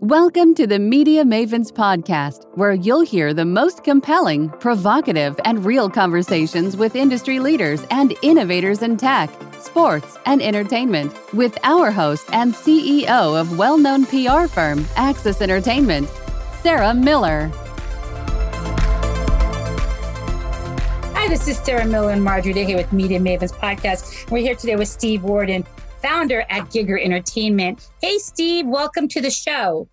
Welcome to the Media Mavens Podcast, where you'll hear the most compelling, provocative, and real conversations with industry leaders and innovators in tech, sports, and entertainment with our host and CEO of well known PR firm Axis Entertainment, Sarah Miller. Hi, this is Sarah Miller and Marjorie Day here with Media Mavens Podcast. We're here today with Steve Worden, founder at Gigr Entertainment. Hey, Steve, welcome to the show.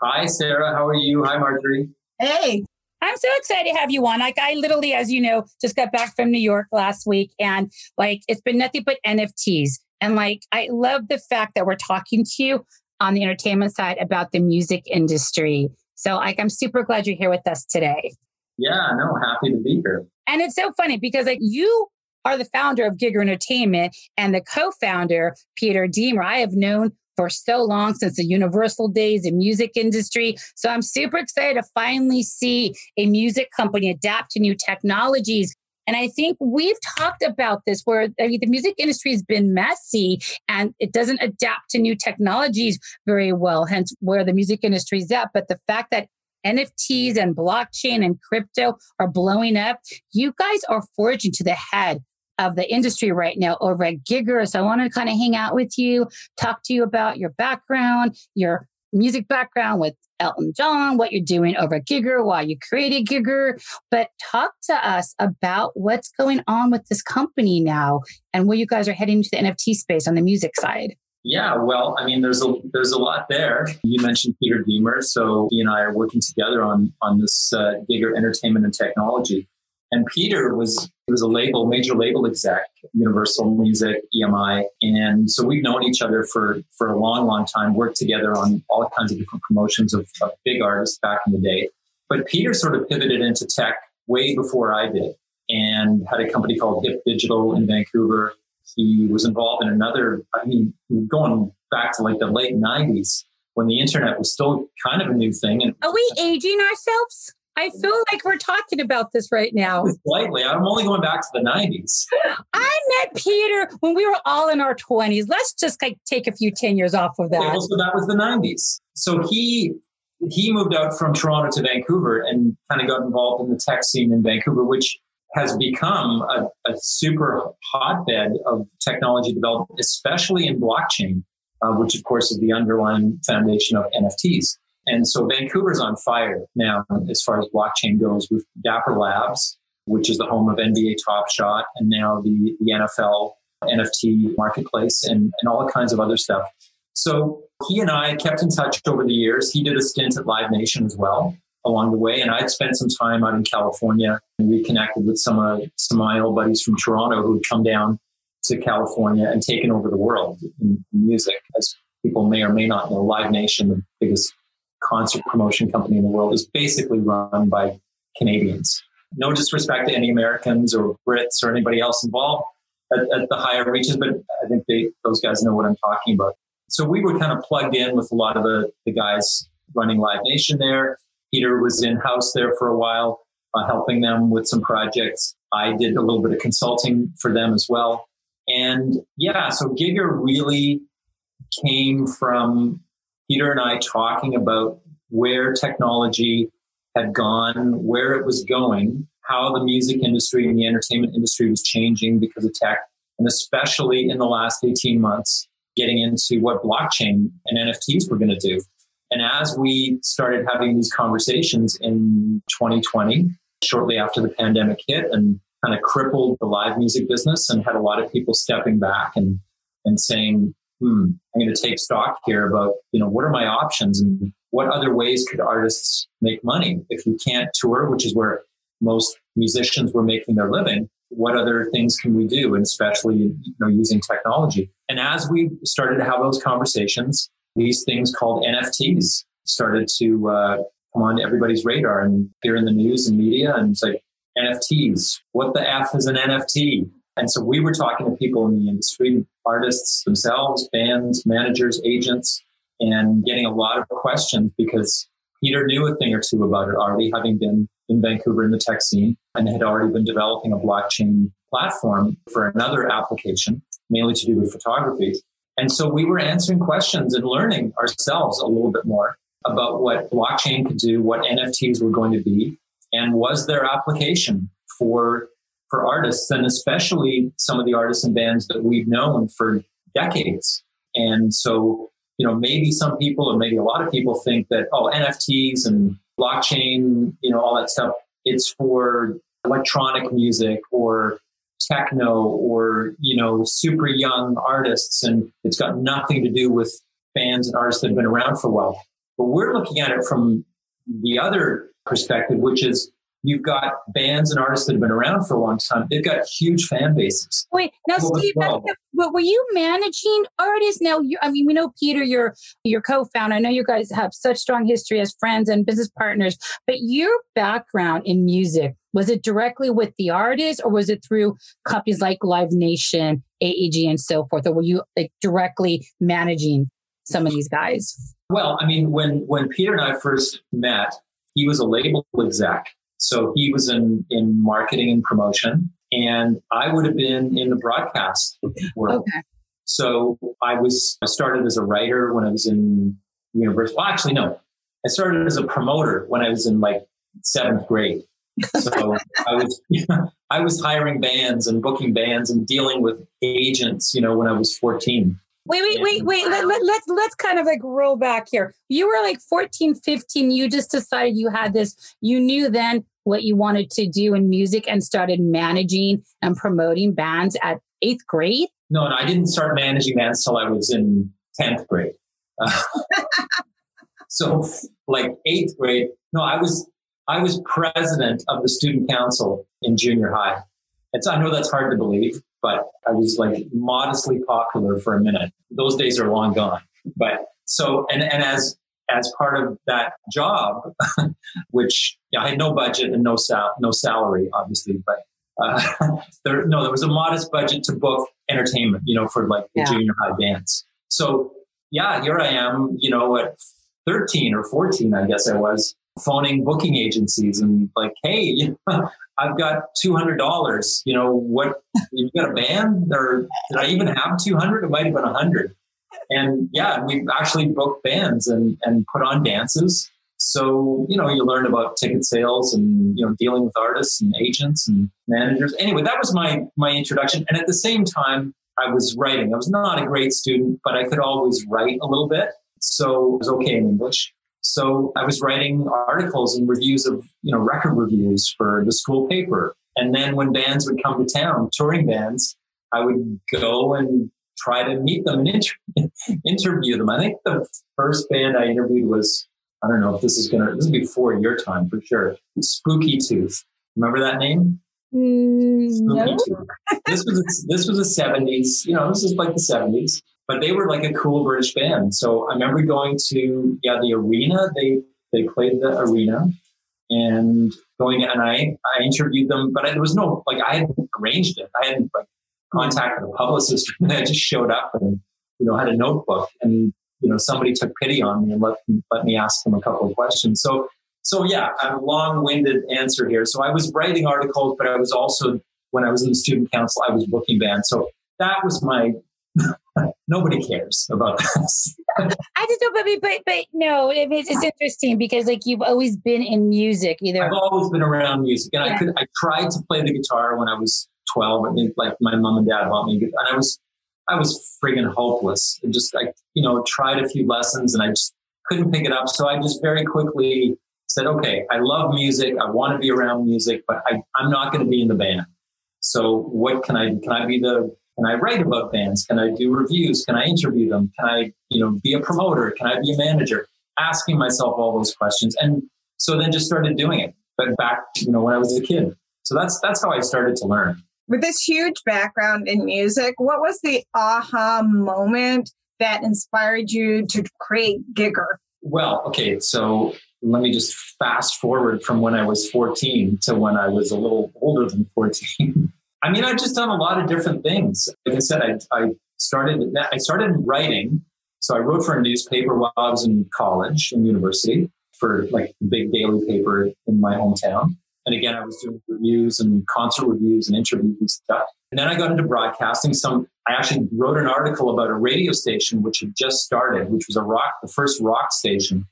Hi, Sarah. How are you? Hi, Marjorie. Hey. I'm so excited to have you on. Like I literally, as you know, just got back from New York last week and like it's been nothing but NFTs. And like I love the fact that we're talking to you on the entertainment side about the music industry. So like I'm super glad you're here with us today. Yeah, no, happy to be here. And it's so funny because like you are the founder of Gigr Entertainment and the co-founder, Peter Deemer. I have known for so long since the Universal days, in music industry. So I'm super excited to finally see a music company adapt to new technologies. And I think we've talked about this where I mean, the music industry has been messy and it doesn't adapt to new technologies very well, hence where the music industry is at. But the fact that NFTs and blockchain and crypto are blowing up, you guys are forging to the head of the industry right now over at Gigr. So I want to kind of hang out with you, talk to you about your background, your music background with Elton John, what you're doing over at Gigr, why you created Gigr, but talk to us about what's going on with this company now and where you guys are heading to the NFT space on the music side. Yeah, well, I mean, there's a there's a lot there. You mentioned Peter Deemer, so he and I are working together on on this uh, Gigr Entertainment and Technology. And Peter was he was a label, major label exec, Universal Music, EMI, and so we've known each other for for a long, long time. Worked together on all kinds of different promotions of, of big artists back in the day. But Peter sort of pivoted into tech way before I did, and had a company called Hip Digital in Vancouver. He was involved in another. I mean, going back to like the late '90s when the internet was still kind of a new thing. And are we aging ourselves? I feel like we're talking about this right now. Slightly. I'm only going back to the 90s. I met Peter when we were all in our 20s. Let's just like take a few 10 years off of that. Okay, well, so that was the 90s. So he he moved out from Toronto to Vancouver and kind of got involved in the tech scene in Vancouver, which has become a, a super hotbed of technology development, especially in blockchain, uh, which of course is the underlying foundation of NFTs. And so Vancouver's on fire now as far as blockchain goes with Dapper Labs, which is the home of NBA Top Shot, and now the, the NFL NFT marketplace and, and all kinds of other stuff. So he and I kept in touch over the years. He did a stint at Live Nation as well along the way. And I'd spent some time out in California and reconnected with some of, some of my old buddies from Toronto who had come down to California and taken over the world in music. As people may or may not know, Live Nation, the biggest concert promotion company in the world is basically run by Canadians. No disrespect to any Americans or Brits or anybody else involved at, at the higher reaches, but I think they, those guys know what I'm talking about. So we were kind of plugged in with a lot of the, the guys running Live Nation there. Peter was in house there for a while, uh, helping them with some projects. I did a little bit of consulting for them as well. And yeah, so Gigr really came from Peter and I talking about where technology had gone, where it was going, how the music industry and the entertainment industry was changing because of tech, and especially in the last 18 months, getting into what blockchain and NFTs were going to do. And as we started having these conversations in 2020, shortly after the pandemic hit and kind of crippled the live music business and had a lot of people stepping back and, and saying, hmm, I'm going to take stock here about, you know, what are my options and what other ways could artists make money if you can't tour, which is where most musicians were making their living. What other things can we do, and especially you know using technology? And as we started to have those conversations, these things called NFTs started to uh, come on everybody's radar and appear in the news and media. And it's like NFTs. What the f is an NFT? And so we were talking to people in the industry, artists themselves, bands, managers, agents, and getting a lot of questions because Peter knew a thing or two about it already, having been in Vancouver in the tech scene and had already been developing a blockchain platform for another application, mainly to do with photography. And so we were answering questions and learning ourselves a little bit more. about what blockchain could do, what NFTs were going to be, and was there application for for artists and especially some of the artists and bands that we've known for decades. And so, you know, maybe some people or maybe a lot of people think that oh, NFTs and blockchain, you know, all that stuff, it's for electronic music or techno or you know super young artists and it's got nothing to do with bands and artists that have been around for a while but we're looking at it from the other perspective which is you've got bands and artists that have been around for a long time they've got huge fan bases wait now steve well. but were you managing artists now you, i mean we know peter you're your co-founder i know you guys have such strong history as friends and business partners but your background in music was it directly with the artist or was it through companies like Live Nation, AEG, and so forth? Or were you like directly managing some of these guys? Well, I mean, when when Peter and I first met, he was a label exec. So he was in, in marketing and promotion, and I would have been in the broadcast world. Okay. So I was I started as a writer when I was in university. Well, actually, no, I started as a promoter when I was in like seventh grade. So I was I was hiring bands and booking bands and dealing with agents, you know, when I was 14. Wait, wait, wait, wait. Let, let, let's let's kind of like roll back here. You were like 14, 15. You just decided you had this. You knew then what you wanted to do in music and started managing and promoting bands at eighth grade. No, no, I didn't start managing bands till I was in 10th grade. Uh, so like eighth grade. No, I was I was president of the student council in junior high. It's, I know that's hard to believe, but I was like modestly popular for a minute. Those days are long gone. But so, and, and as, as part of that job, which yeah, I had no budget and no sal- no salary, obviously, but uh, there, no, there was a modest budget to book entertainment, you know, for like the yeah. junior high bands. So yeah, here I am, you know, at 13 or 14, I guess I was, phoning booking agencies and like, hey, you know, I've got two hundred dollars. You know what? You've got a band, or did I even have two hundred? It might have been a hundred. And yeah, we've actually booked bands and and put on dances. So you know, you learn about ticket sales and you know dealing with artists and agents and managers. Anyway, that was my my introduction. And at the same time, I was writing. I was not a great student, but I could always write a little bit. So it was okay in English. So I was writing articles and reviews of, you know, record reviews for the school paper. And then when bands would come to town, touring bands, I would go and try to meet them and inter- interview them. I think the first band I interviewed was, I don't know if this is going to, this is before your time for sure. Spooky Tooth. Remember that name? Mm, no. this was a, this was the 70s. You know, this is like the 70s but they were like a cool British band. So I remember going to yeah the arena. They they played the arena and going and I I interviewed them, but there was no like I hadn't arranged it. I hadn't like contacted a publicist. I just showed up and you know had a notebook and you know somebody took pity on me and let let me ask them a couple of questions. So so yeah, a long-winded answer here. So I was writing articles, but I was also when I was in the student council, I was booking bands. So that was my nobody cares about this. I just don't, but but but no, it's, it's interesting because like you've always been in music, either. I've always been around music, and yeah. I could I tried to play the guitar when I was twelve. I think like my mom and dad bought me, and I was I was friggin' hopeless. And just like you know, tried a few lessons, and I just couldn't pick it up. So I just very quickly said, okay, I love music. I want to be around music, but I, I'm not going to be in the band. So what can I? Can I be the can I write about bands? Can I do reviews? Can I interview them? Can I, you know, be a promoter? Can I be a manager? Asking myself all those questions. And so then just started doing it. But back, you know, when I was a kid. So that's that's how I started to learn. With this huge background in music, what was the aha moment that inspired you to create Gigr? Well, okay, so let me just fast forward from when I was 14 to when I was a little older than 14. I mean, I've just done a lot of different things. Like I said, I, I started I started writing. So I wrote for a newspaper while I was in college and university for like the big daily paper in my hometown. And again, I was doing reviews and concert reviews and interviews and stuff. And then I got into broadcasting. Some I actually wrote an article about a radio station which had just started, which was a rock, the first rock station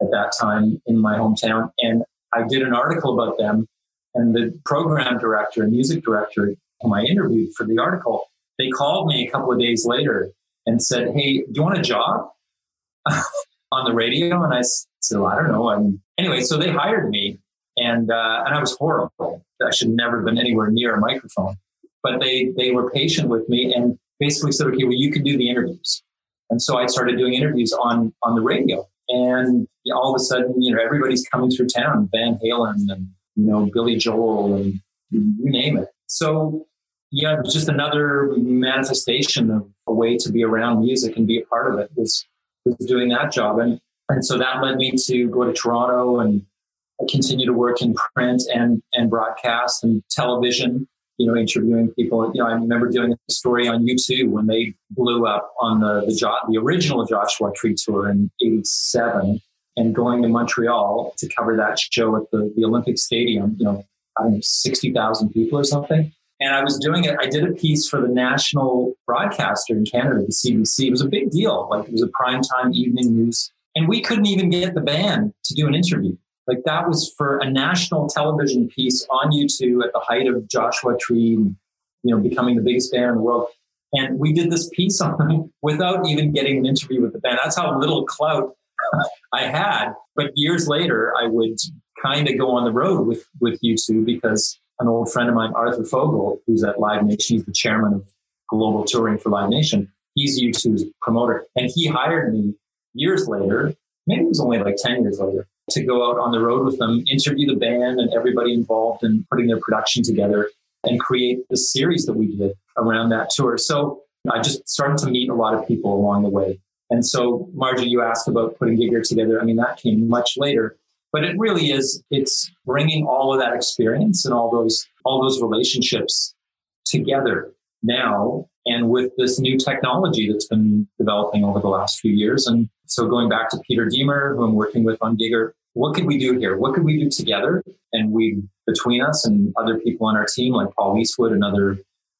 at that time in my hometown. And I did an article about them. And the program director and music director whom I interviewed for the article, they called me a couple of days later and said, Hey, do you want a job on the radio? And I said, well, I don't know. And anyway, so they hired me and, uh, and I was horrible. I should never have been anywhere near a microphone, but they, they were patient with me and basically said, okay, well, you can do the interviews. And so I started doing interviews on, on the radio and all of a sudden, you know, everybody's coming through town, Van Halen and, you know, Billy Joel and you name it. So yeah, it was just another manifestation of a way to be around music and be a part of it was, was doing that job. And, and so that led me to go to Toronto and continue to work in print and, and broadcast and television, you know, interviewing people. You know, I remember doing a story on U2 when they blew up on the, the, jo- the original Joshua Tree tour in 87 and going to Montreal to cover that show at the, the Olympic Stadium, you know, I don't know, 60,000 people or something. And I was doing it. I did a piece for the national broadcaster in Canada, the CBC. It was a big deal. Like it was a primetime evening news. And we couldn't even get the band to do an interview. Like that was for a national television piece on U2 at the height of Joshua Tree, you know, becoming the biggest band in the world. And we did this piece on them without even getting an interview with the band. That's how little clout I had. But years later, I would kind of go on the road with, with U2 because an old friend of mine, Arthur Fogel, who's at Live Nation, he's the chairman of global touring for Live Nation. He's U2's promoter. And he hired me years later, maybe it was only like 10 years later, to go out on the road with them, interview the band and everybody involved in putting their production together and create the series that we did around that tour. So I just started to meet a lot of people along the way. And so, Margie, you asked about putting Gigr together. I mean, that came much later. But it really is, it's bringing all of that experience and all those, all those relationships together now and with this new technology that's been developing over the last few years. And so going back to Peter Deemer, who I'm working with on Gigr, what could we do here? What could we do together? And we, between us and other people on our team, like Paul Eastwood, another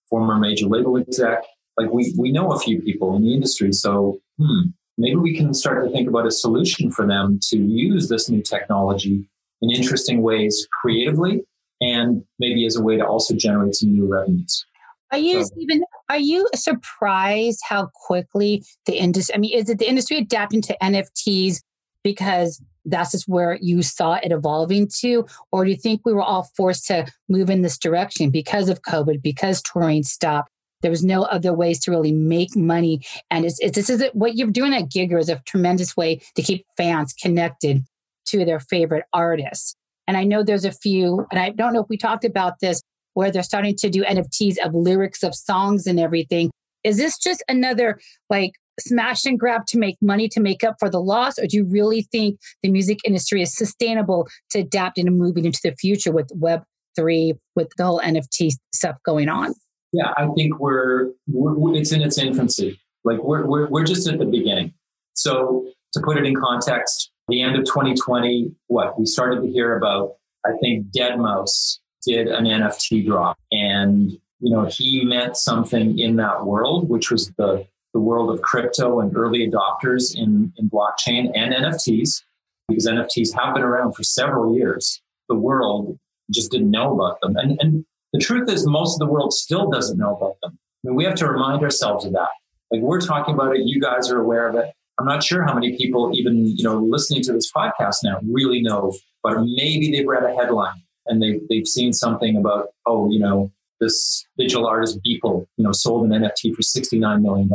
former major label exec, like we, we know a few people in the industry. So, hmm, maybe we can start to think about a solution for them to use this new technology in interesting ways creatively and maybe as a way to also generate some new revenues. Are you so, Stephen? Are you surprised how quickly the industry? I mean, is it the industry adapting to NFTs because that's just where you saw it evolving to, or do you think we were all forced to move in this direction because of COVID, because touring stopped, there was no other ways to really make money. And it's, it's this is what you're doing at Gigr is a tremendous way to keep fans connected to their favorite artists. And I know there's a few, and I don't know if we talked about this, where they're starting to do NFTs of lyrics of songs and everything. Is this just another like smash and grab to make money to make up for the loss? Or do you really think the music industry is sustainable to adapt and moving into the future with Web3, with the whole NFT stuff going on? Yeah, I think we're, we're it's in its infancy. Like we're, we're, we're just at the beginning. So to put it in context, the end of 2020, what we started to hear about, I think Deadmau5 did an NFT drop and, you know, he meant something in that world, which was the, the world of crypto and early adopters in, in blockchain and NFTs, because NFTs have been around for several years. The world just didn't know about them. And, and the truth is, most of the world still doesn't know about them. I mean, we have to remind ourselves of that. Like we're talking about it, you guys are aware of it. I'm not sure how many people, even you know, listening to this podcast now, really know. But maybe they've read a headline and they they've seen something about, oh, you know, this digital artist Beeple, you know, sold an NFT for $69 million,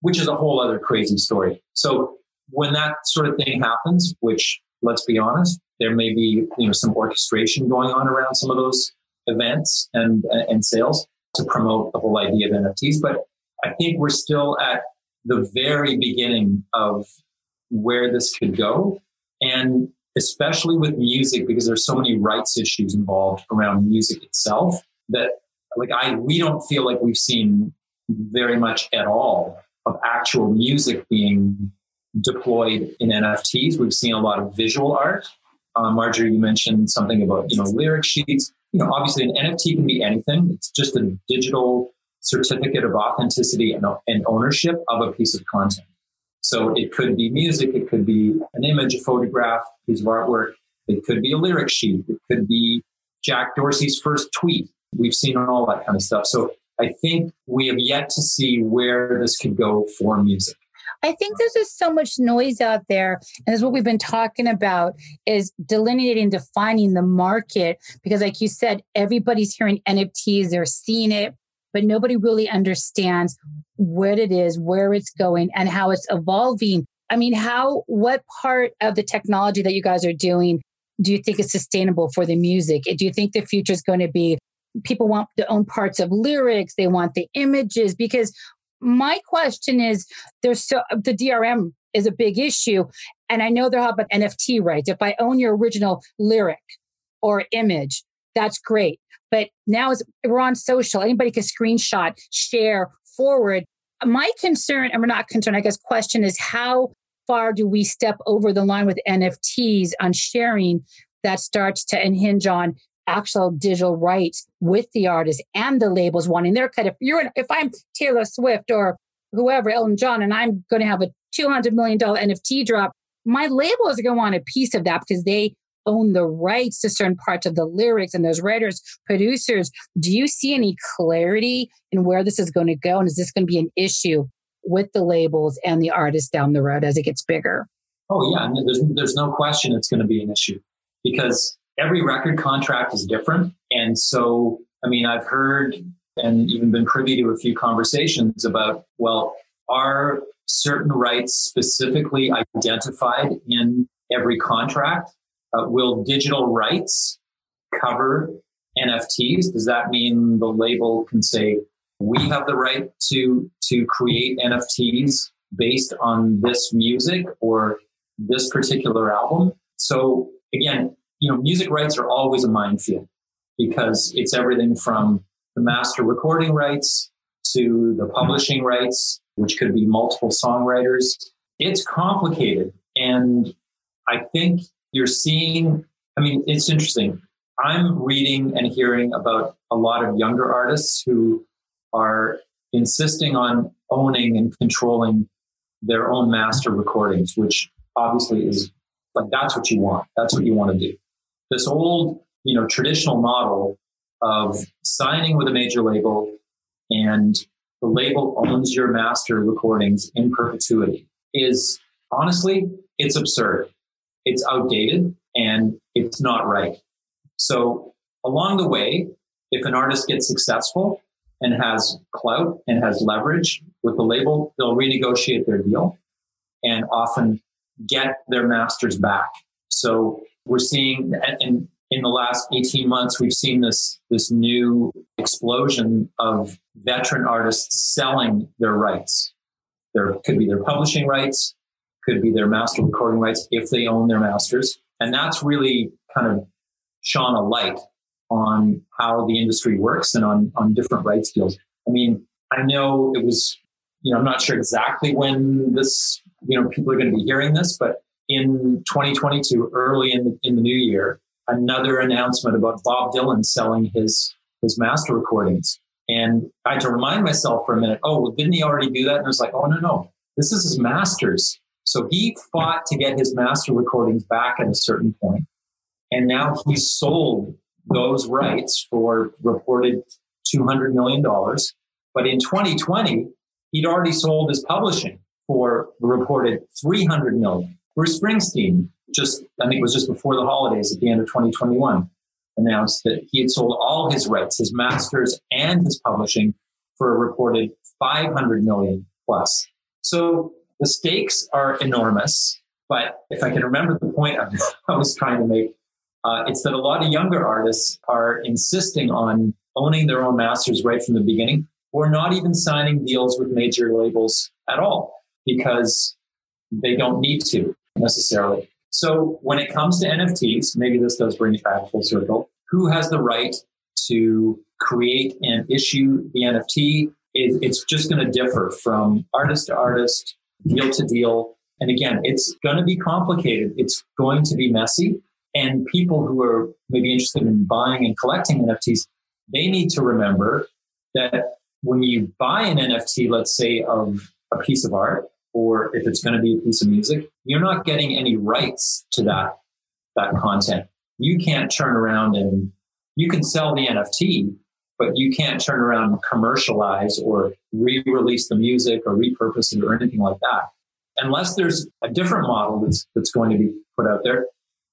which is a whole other crazy story. So when that sort of thing happens, which let's be honest, there may be you know some orchestration going on around some of those events and and sales to promote the whole idea of NFTs. But I think we're still at the very beginning of where this could go, and especially with music because there's so many rights issues involved around music itself that like I we don't feel like we've seen very much at all of actual music being deployed in NFTs. We've seen a lot of visual art. Um, Marjorie, you mentioned something about you know lyric sheets you know, obviously an NFT can be anything. It's just a digital certificate of authenticity and, and ownership of a piece of content. So it could be music, it could be an image, a photograph, piece of artwork, it could be a lyric sheet, it could be Jack Dorsey's first tweet. We've seen all that kind of stuff. So I think we have yet to see where this could go for music. I think there's just so much noise out there. And that's what we've been talking about is delineating, defining the market. Because like you said, everybody's hearing NFTs, they're seeing it, but nobody really understands what it is, where it's going, and how it's evolving. I mean, how, what part of the technology that you guys are doing do you think is sustainable for the music? Do you think the future is going to be people want to own parts of lyrics, they want the images? Because my question is there's so the DRM is a big issue. And I know they're about NFT rights. If I own your original lyric or image, that's great. But now we're on social, anybody can screenshot, share, forward. My concern, and we're not concerned, I guess, question is how far do we step over the line with NFTs on sharing that starts to hinge on actual digital rights with the artist and the labels wanting their cut. If you're if I'm Taylor Swift or whoever, Elton John, and I'm going to have a $200 million NFT drop, my labels are going to want a piece of that because they own the rights to certain parts of the lyrics and those writers, producers. Do you see any clarity in where this is going to go? And is this going to be an issue with the labels and the artists down the road as it gets bigger? Oh, yeah. There's, there's no question it's going to be an issue because every record contract is different. And so, I mean, I've heard and even been privy to a few conversations about, well, are certain rights specifically identified in every contract? Uh, will digital rights cover NFTs? Does that mean the label can say, we have the right to, to create NFTs based on this music or this particular album? So again, you know, music rights are always a minefield because it's everything from the master recording rights to the publishing rights, which could be multiple songwriters. It's complicated. And I think you're seeing, I mean, it's interesting. I'm reading and hearing about a lot of younger artists who are insisting on owning and controlling their own master recordings, which obviously is like that's what you want. That's what you want to do this old, you know, traditional model of signing with a major label and the label owns your master recordings in perpetuity is honestly, it's absurd. It's outdated and it's not right. So along the way, if an artist gets successful and has clout and has leverage with the label, they'll renegotiate their deal and often get their masters back. So we're seeing, and in the last 18 months, we've seen this, this new explosion of veteran artists selling their rights. There could be their publishing rights, could be their master recording rights if they own their masters. And that's really kind of shone a light on how the industry works and on, on different rights deals. I mean, I know it was, you know, I'm not sure exactly when this, you know, people are going to be hearing this, but in 2022, early in the, in the new year, another announcement about Bob Dylan selling his his master recordings. And I had to remind myself for a minute, oh, well, didn't he already do that? And I was like, oh, no, no, this is his masters. So he fought to get his master recordings back at a certain point. And now he sold those rights for reported $200 million. But in 2020, he'd already sold his publishing for reported 300 million. Bruce Springsteen just, I think it was just before the holidays at the end of 2021, announced that he had sold all his rights, his masters and his publishing for a reported 500 million plus. So the stakes are enormous. But if I can remember the point I was trying to make, uh, it's that a lot of younger artists are insisting on owning their own masters right from the beginning or not even signing deals with major labels at all because they don't need to necessarily. So when it comes to NFTs, maybe this does bring it back full circle. Who has the right to create and issue the NFT? It's just going to differ from artist to artist, deal to deal. And again, it's going to be complicated. It's going to be messy. And people who are maybe interested in buying and collecting NFTs, they need to remember that when you buy an NFT, let's say of a piece of art, or if it's going to be a piece of music, you're not getting any rights to that that content. You can't turn around and you can sell the NFT, but you can't turn around and commercialize or re-release the music or repurpose it or anything like that. Unless there's a different model that's that's going to be put out there,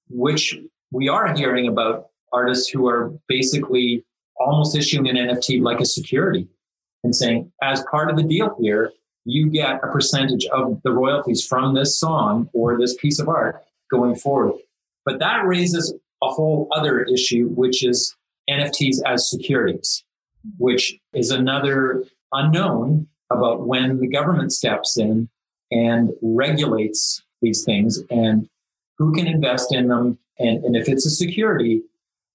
which we are hearing about artists who are basically almost issuing an NFT like a security and saying, as part of the deal here, you get a percentage of the royalties from this song or this piece of art going forward. But that raises a whole other issue, which is NFTs as securities, which is another unknown about when the government steps in and regulates these things and who can invest in them. And, and if it's a security,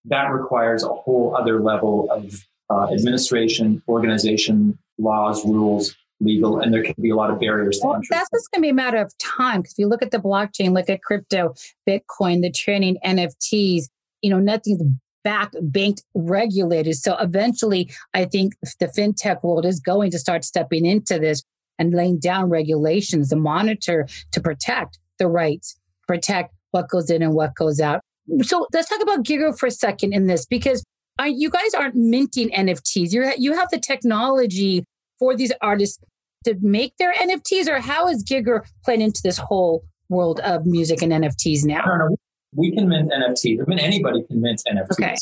that requires a whole other level of uh, administration, organization, laws, rules, legal, and there can be a lot of barriers well, That's just going to be a matter of time because if you look at the blockchain, look at crypto, Bitcoin, the trading NFTs, you know, nothing's back banked regulated. So eventually, I think the fintech world is going to start stepping into this and laying down regulations to monitor to protect the rights, protect what goes in and what goes out. So let's talk about Gigr for a second in this because are, you guys aren't minting NFTs. You you have the technology for these artists to make their NFTs, or how is Gigr playing into this whole world of music and NFTs now? I don't know. We can mint NFTs. I mean, anybody can mint NFTs, okay.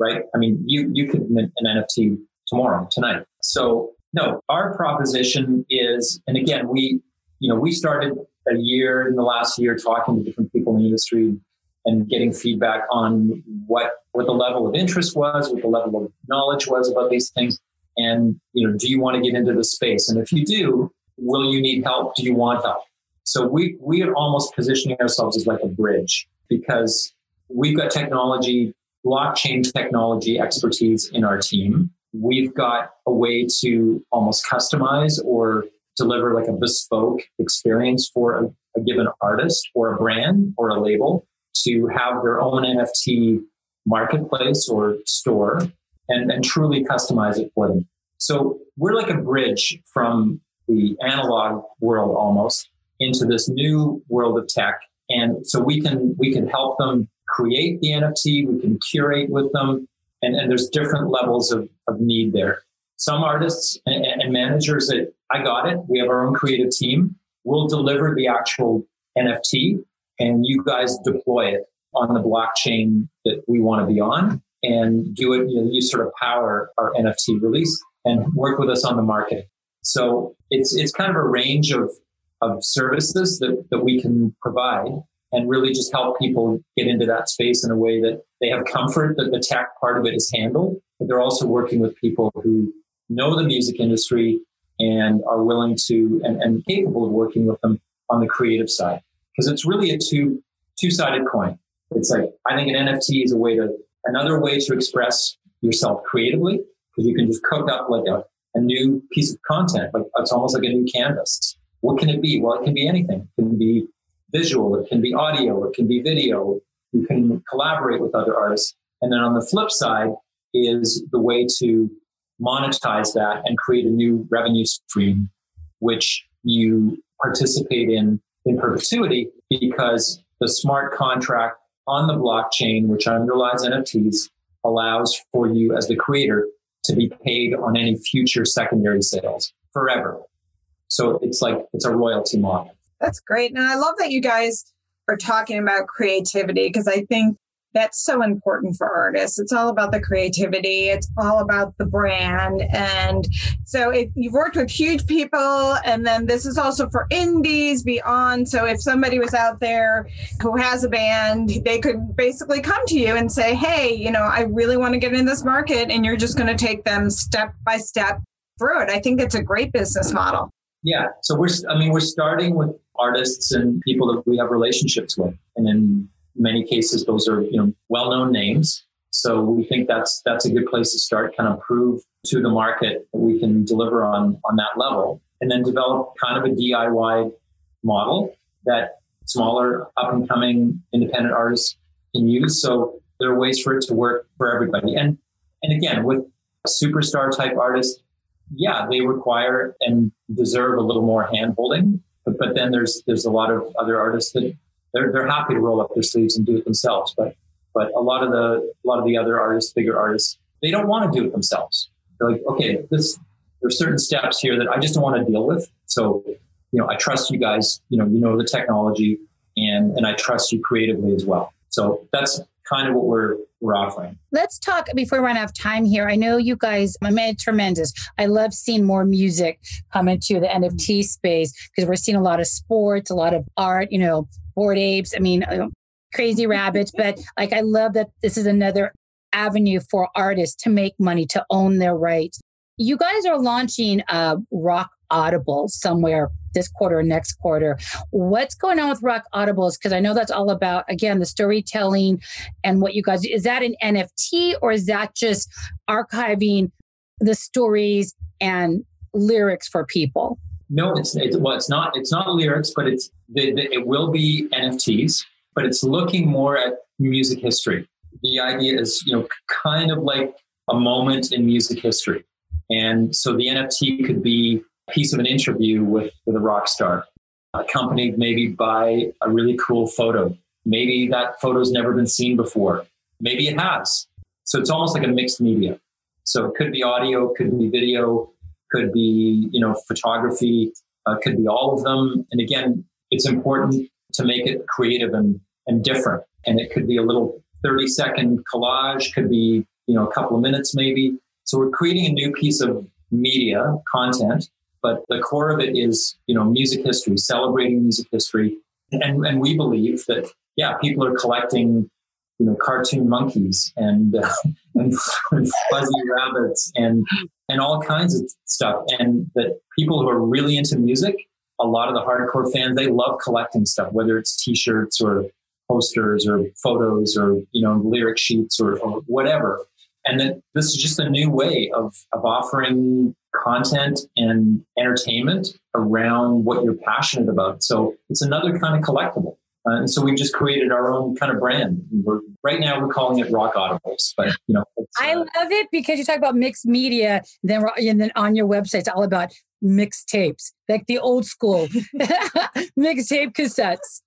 right? I mean, you you could mint an NFT tomorrow, tonight. So no, our proposition is, and again, we you know we started a year in the last year talking to different people in the industry and getting feedback on what what the level of interest was, what the level of knowledge was about these things, and you know, do you want to get into the space? And if you do, will you need help? Do you want help? So we we are almost positioning ourselves as like a bridge because we've got technology, blockchain technology expertise in our team. We've got a way to almost customize or deliver like a bespoke experience for a, a given artist or a brand or a label to have their own NFT marketplace or store and, and truly customize it for them. So we're like a bridge from the analog world almost into this new world of tech. And so we can we can help them create the NFT, we can curate with them, and, and there's different levels of, of need there. Some artists and, and managers that I got it, we have our own creative team, will deliver the actual NFT and you guys deploy it on the blockchain that we want to be on and do it, you know, you sort of power our NFT release and work with us on the market. So it's it's kind of a range of of services that, that we can provide and really just help people get into that space in a way that they have comfort that the tech part of it is handled, but they're also working with people who know the music industry and are willing to and, and capable of working with them on the creative side because it's really a two two sided coin. It's like I think an NFT is a way to another way to express yourself creatively because you can just cook up like a, a new piece of content. Like it's almost like a new canvas. What can it be? Well, it can be anything. It can be visual. It can be audio. It can be video. You can collaborate with other artists. And then on the flip side is the way to monetize that and create a new revenue stream, which you participate in in perpetuity because the smart contract on the blockchain, which underlies NFTs, allows for you as the creator to be paid on any future secondary sales forever. So it's like it's a royalty model. That's great. And I love that you guys are talking about creativity because I think that's so important for artists. It's all about the creativity. It's all about the brand. And so if you've worked with huge people and then this is also for indies beyond. So if somebody was out there who has a band, they could basically come to you and say, Hey, you know, I really want to get in this market. And you're just going to take them step by step through it. I think it's a great business model. Yeah. So we're, I mean, we're starting with artists and people that we have relationships with. And then many cases, those are you know well-known names. So we think that's that's a good place to start, kind of prove to the market that we can deliver on on that level, and then develop kind of a DIY model that smaller up and coming independent artists can use. So there are ways for it to work for everybody. And and again, with superstar type artists, yeah, they require and deserve a little more hand holding. But, but then there's there's a lot of other artists that they're they're happy to roll up their sleeves and do it themselves. But but a lot of the a lot of the other artists, bigger artists, they don't want to do it themselves. They're like, okay, this there's certain steps here that I just don't want to deal with. So, you know, I trust you guys, you know, you know the technology and and I trust you creatively as well. So that's kind of what we're we're offering. Let's talk before we run out of time here. I know you guys, I mean, tremendous. I love seeing more music come into the NFT space because we're seeing a lot of sports, a lot of art, you know, bored apes. I mean, uh, crazy rabbits. But like, I love that this is another avenue for artists to make money, to own their rights. You guys are launching a Rock Audible somewhere this quarter or next quarter. What's going on with Rock Audibles? Because I know that's all about, again, the storytelling and what you guys is that an NFT or is that just archiving the stories and lyrics for people? No, it's, it's well, it's not. It's not lyrics, but it's the, the, it will be NFTs, but it's looking more at music history. The idea is, you know, kind of like a moment in music history, and so the NFT could be a piece of an interview with, with a rock star, accompanied maybe by a really cool photo. Maybe that photo's never been seen before. Maybe it has. So it's almost like a mixed media. So it could be audio, could be video, could be you know photography, uh, could be all of them. And again, it's important to make it creative and, and different. And it could be a little 30 second collage, could be you know a couple of minutes maybe. So we're creating a new piece of media content but the core of it is, you know, music history, celebrating music history. And, and we believe that, yeah, people are collecting, you know, cartoon monkeys and, uh, and, fuzzy rabbits and, and all kinds of stuff. And that people who are really into music, a lot of the hardcore fans, they love collecting stuff, whether it's t-shirts or posters or photos or, you know, lyric sheets or, or whatever and that this is just a new way of, of offering content and entertainment around what you're passionate about. So it's another kind of collectible. Uh, and so we've just created our own kind of brand. We're, right now, we're calling it Rock Audibles, but you know, uh, I love it because you talk about mixed media. Then, and then on your website, it's all about mixed tapes, like the old school mixed tape cassettes.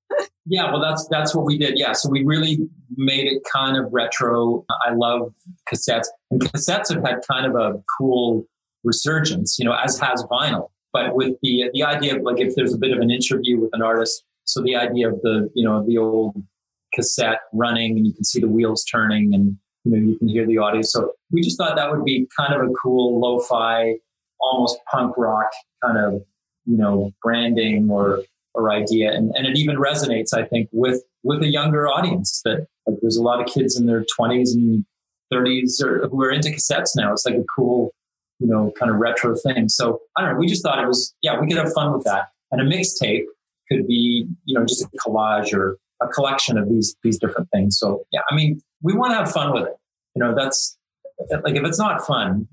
Yeah, well, that's that's what we did. Yeah, so we really made it kind of retro. I love cassettes, and cassettes have had kind of a cool resurgence, you know, as has vinyl. But with the the idea of like if there's a bit of an interview with an artist, so the idea of the you know the old cassette running and you can see the wheels turning and you know you can hear the audio. So we just thought that would be kind of a cool lo-fi, almost punk rock kind of you know branding or or idea, and and it even resonates I think with with a younger audience that like, there's a lot of kids in their 20s and 30s or, who are into cassettes now. It's like a cool you know, kind of retro thing. So I don't know. We just thought it was, yeah, we could have fun with that. And a mixtape could be, you know, just a collage or a collection of these these different things. So yeah, I mean, we want to have fun with it. You know, that's like if it's not fun,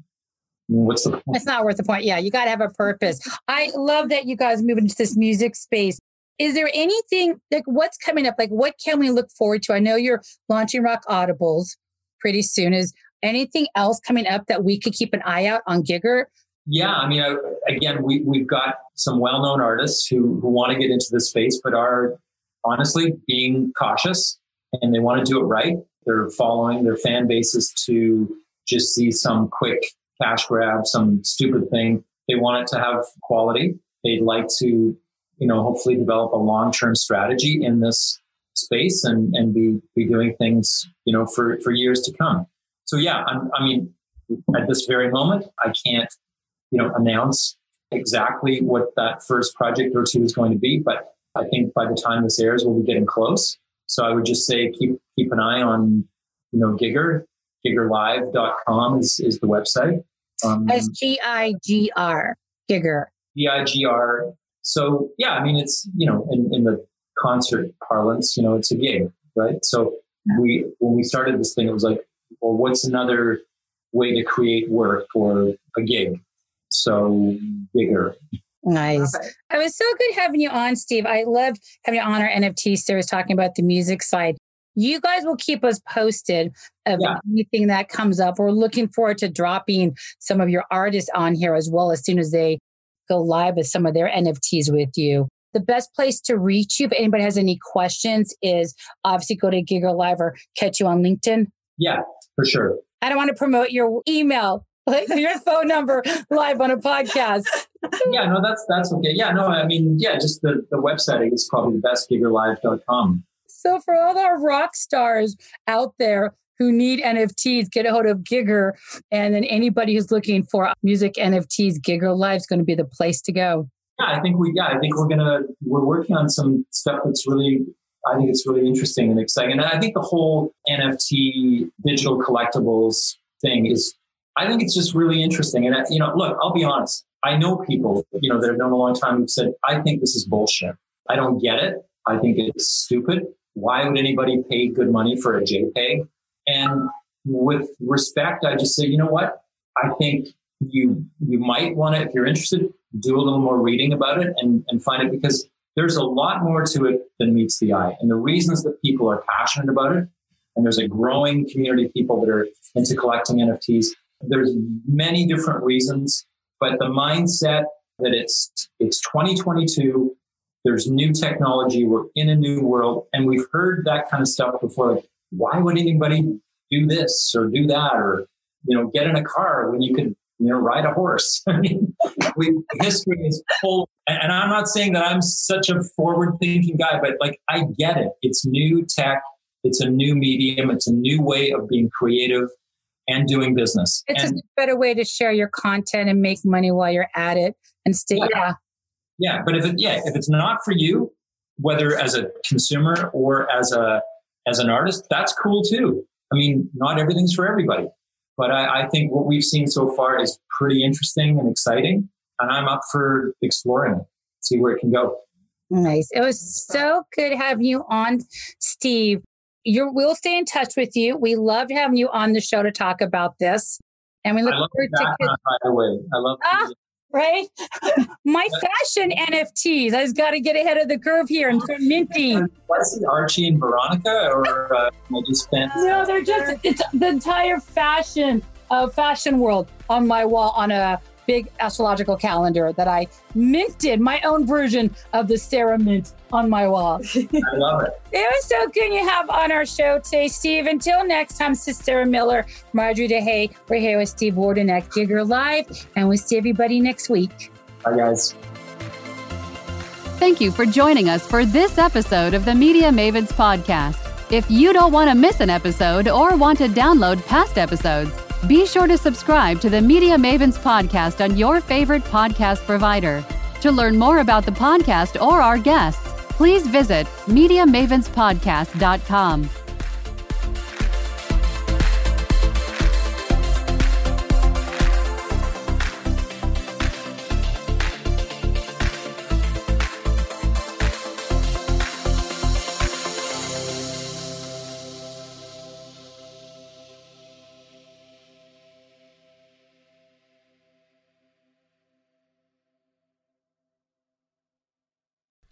what's the point? It's not worth the point. Yeah, you got to have a purpose. I love that you guys move into this music space. Is there anything like what's coming up? Like, what can we look forward to? I know you're launching Rock Audibles pretty soon. Is Anything else coming up that we could keep an eye out on Gigr? Yeah, I mean, I, again, we, we've got some well known artists who, who want to get into this space, but are honestly being cautious and they want to do it right. They're following their fan bases to just see some quick cash grab, some stupid thing. They want it to have quality. They'd like to, you know, hopefully develop a long term strategy in this space and, and be, be doing things, you know, for, for years to come so yeah, I'm, I mean, at this very moment, I can't, you know, announce exactly what that first project or two is going to be, but I think by the time this airs, we'll be getting close. So I would just say keep keep an eye on, you know, Gigr. GigrLive.com is, is the website. Um, S G I G R, Gigr. G I G R. So yeah, I mean, it's you know, in, in the concert parlance, you know, it's a gig, right? So we when we started this thing, it was like or what's another way to create work for a gig? So bigger. Nice. It was so good having you on, Steve. I loved having you on our NFT series talking about the music side. You guys will keep us posted of yeah. anything that comes up. We're looking forward to dropping some of your artists on here as well as soon as they go live with some of their NFTs with you. the best place to reach you if anybody has any questions is obviously go to Gigr Live or catch you on LinkedIn. Yeah, for sure. I don't want to promote your email, like your phone number live on a podcast. yeah, no, that's that's okay. Yeah, no, I mean, yeah, just the, the website is probably the best GigrLive.com. So for all our rock stars out there who need NFTs, get a hold of Gigr. And then anybody who's looking for music NFTs, Gigr Live is going to be the place to go. Yeah, I think we yeah, I think we're gonna we're working on some stuff that's really I think it's really interesting and exciting. And I think the whole NFT digital collectibles thing is I think it's just really interesting. And you know, look, I'll be honest. I know people, you know, that have known a long time who've said, I think this is bullshit. I don't get it. I think it's stupid. Why would anybody pay good money for a JPEG? And with respect, I just say, you know what? I think you you might want to, if you're interested, do a little more reading about it and, and find it because there's a lot more to it than meets the eye. And the reasons that people are passionate about it, and there's a growing community of people that are into collecting NFTs. There's many different reasons, but the mindset that it's it's 2022, there's new technology, we're in a new world, and we've heard that kind of stuff before. Like, why would anybody do this or do that or you know get in a car when you could you know ride a horse i mean we, history is full and i'm not saying that i'm such a forward thinking guy but like i get it it's new tech it's a new medium it's a new way of being creative and doing business it's and, a better way to share your content and make money while you're at it and stay yeah yeah, yeah but if it yeah if it's not for you whether as a consumer or as a as an artist, that's cool too. I mean, not everything's for everybody, but I, I think what we've seen so far is pretty interesting and exciting. And I'm up for exploring, see where it can go. Nice. It was so good having you on, Steve. You're, we'll stay in touch with you. We loved having you on the show to talk about this. And we look forward to. By the way, I love. Ah, right? My fashion NFTs. I've got to get ahead of the curve here and start minting. What's the Archie and Veronica, or uh, just fancy? No, they're just it's the entire fashion uh, fashion world on my wall on a big astrological calendar that I minted my own version of the Sarah Mint on my wall. I love it. It was so good you have on our show today, Steve. Until next time, this is Sarah Miller, Marjorie DeHay. We're here with Steve Warden at Gigr Live, and we'll see everybody next week. Bye, guys. Thank you for joining us for this episode of the Media Mavens podcast. If you don't want to miss an episode or want to download past episodes, be sure to subscribe to the Media Mavens podcast on your favorite podcast provider. To learn more about the podcast or our guests, please visit MediaMavensPodcast.com.